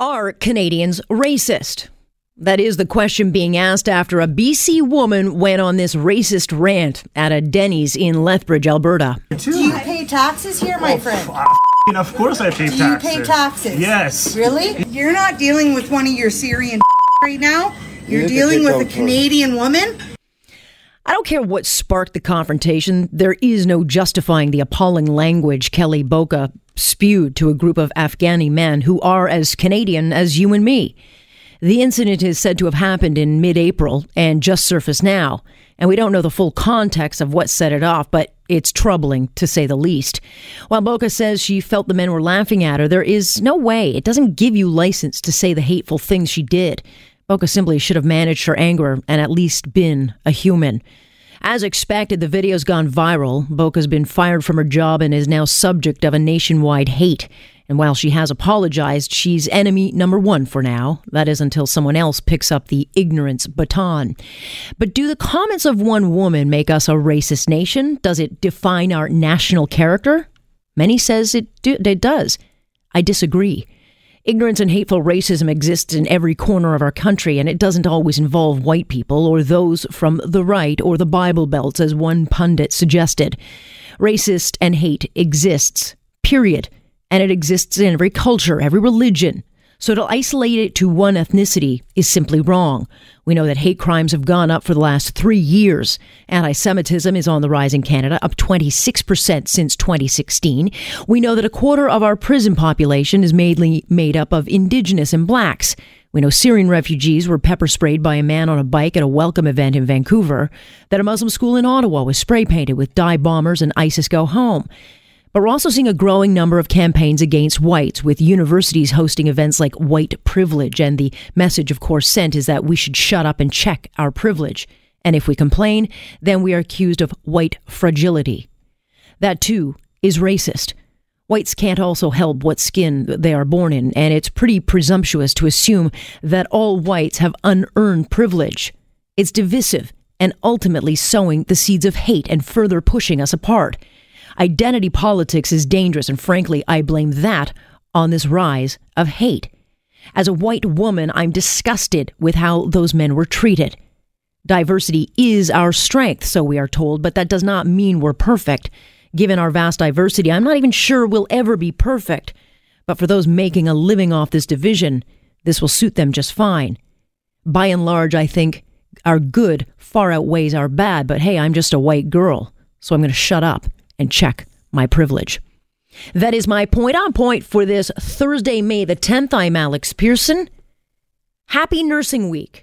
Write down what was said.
Are Canadians racist? That is the question being asked after a BC woman went on this racist rant at a Denny's in Lethbridge, Alberta. Do you pay taxes here, my oh, friend? f***ing Of course I pay Do you taxes. pay taxes? Yes. Really? You're not dealing with one of your Syrian right now. You're need dealing with a. Canadian woman. I don't care what sparked the confrontation, there is no justifying the appalling language Kelly Pocha spewed to a group of Afghani men who are as Canadian as you and me. The incident is said to have happened in mid April and just surfaced now, and we don't know the full context of what set it off, but it's troubling to say the least. While Pocha says she felt the men were laughing at her, there is no way. It doesn't give you license to say the hateful things she did. Pocha simply should have managed her anger and at least been a human. As expected, the video's gone viral. Pocha's been fired from her job and is now subject of a nationwide hate. And while she has apologized, she's enemy number one for now. That is until someone else picks up the ignorance baton. But do the comments of one woman make us a racist nation? Does it define our national character? Many says it, do, it does. I disagree. Ignorance and hateful racism exists in every corner of our country, and it doesn't always involve white people or those from the right or the Bible Belts, as one pundit suggested. Racist and hate exists, period. And it exists in every culture, every religion. So to isolate it to one ethnicity is simply wrong. We know that hate crimes have gone up for the last three years. Anti Semitism is on the rise in Canada, up 26% since 2016. We know that a quarter of our prison population is mainly made up of Indigenous and blacks. We know Syrian refugees were pepper sprayed by a man on a bike at a welcome event in Vancouver, that a Muslim school in Ottawa was spray painted with dye bombers and ISIS go home. But we're also seeing a growing number of campaigns against whites, with universities hosting events like White Privilege. And the message, of course, sent is that we should shut up and check our privilege. And if we complain, then we are accused of white fragility. That, too, is racist. Whites can't also help what skin they are born in, and it's pretty presumptuous to assume that all whites have unearned privilege. It's divisive and ultimately sowing the seeds of hate and further pushing us apart. Identity politics is dangerous, and frankly, I blame that on this rise of hate. As a white woman, I'm disgusted with how those men were treated. Diversity is our strength, so we are told, but that does not mean we're perfect. Given our vast diversity, I'm not even sure we'll ever be perfect. But for those making a living off this division, this will suit them just fine. By and large, I think our good far outweighs our bad, but hey, I'm just a white girl, so I'm going to shut up and check my privilege. That is my point on point for this Thursday, May the 10th. I'm Alex Pierson. Happy Nursing Week.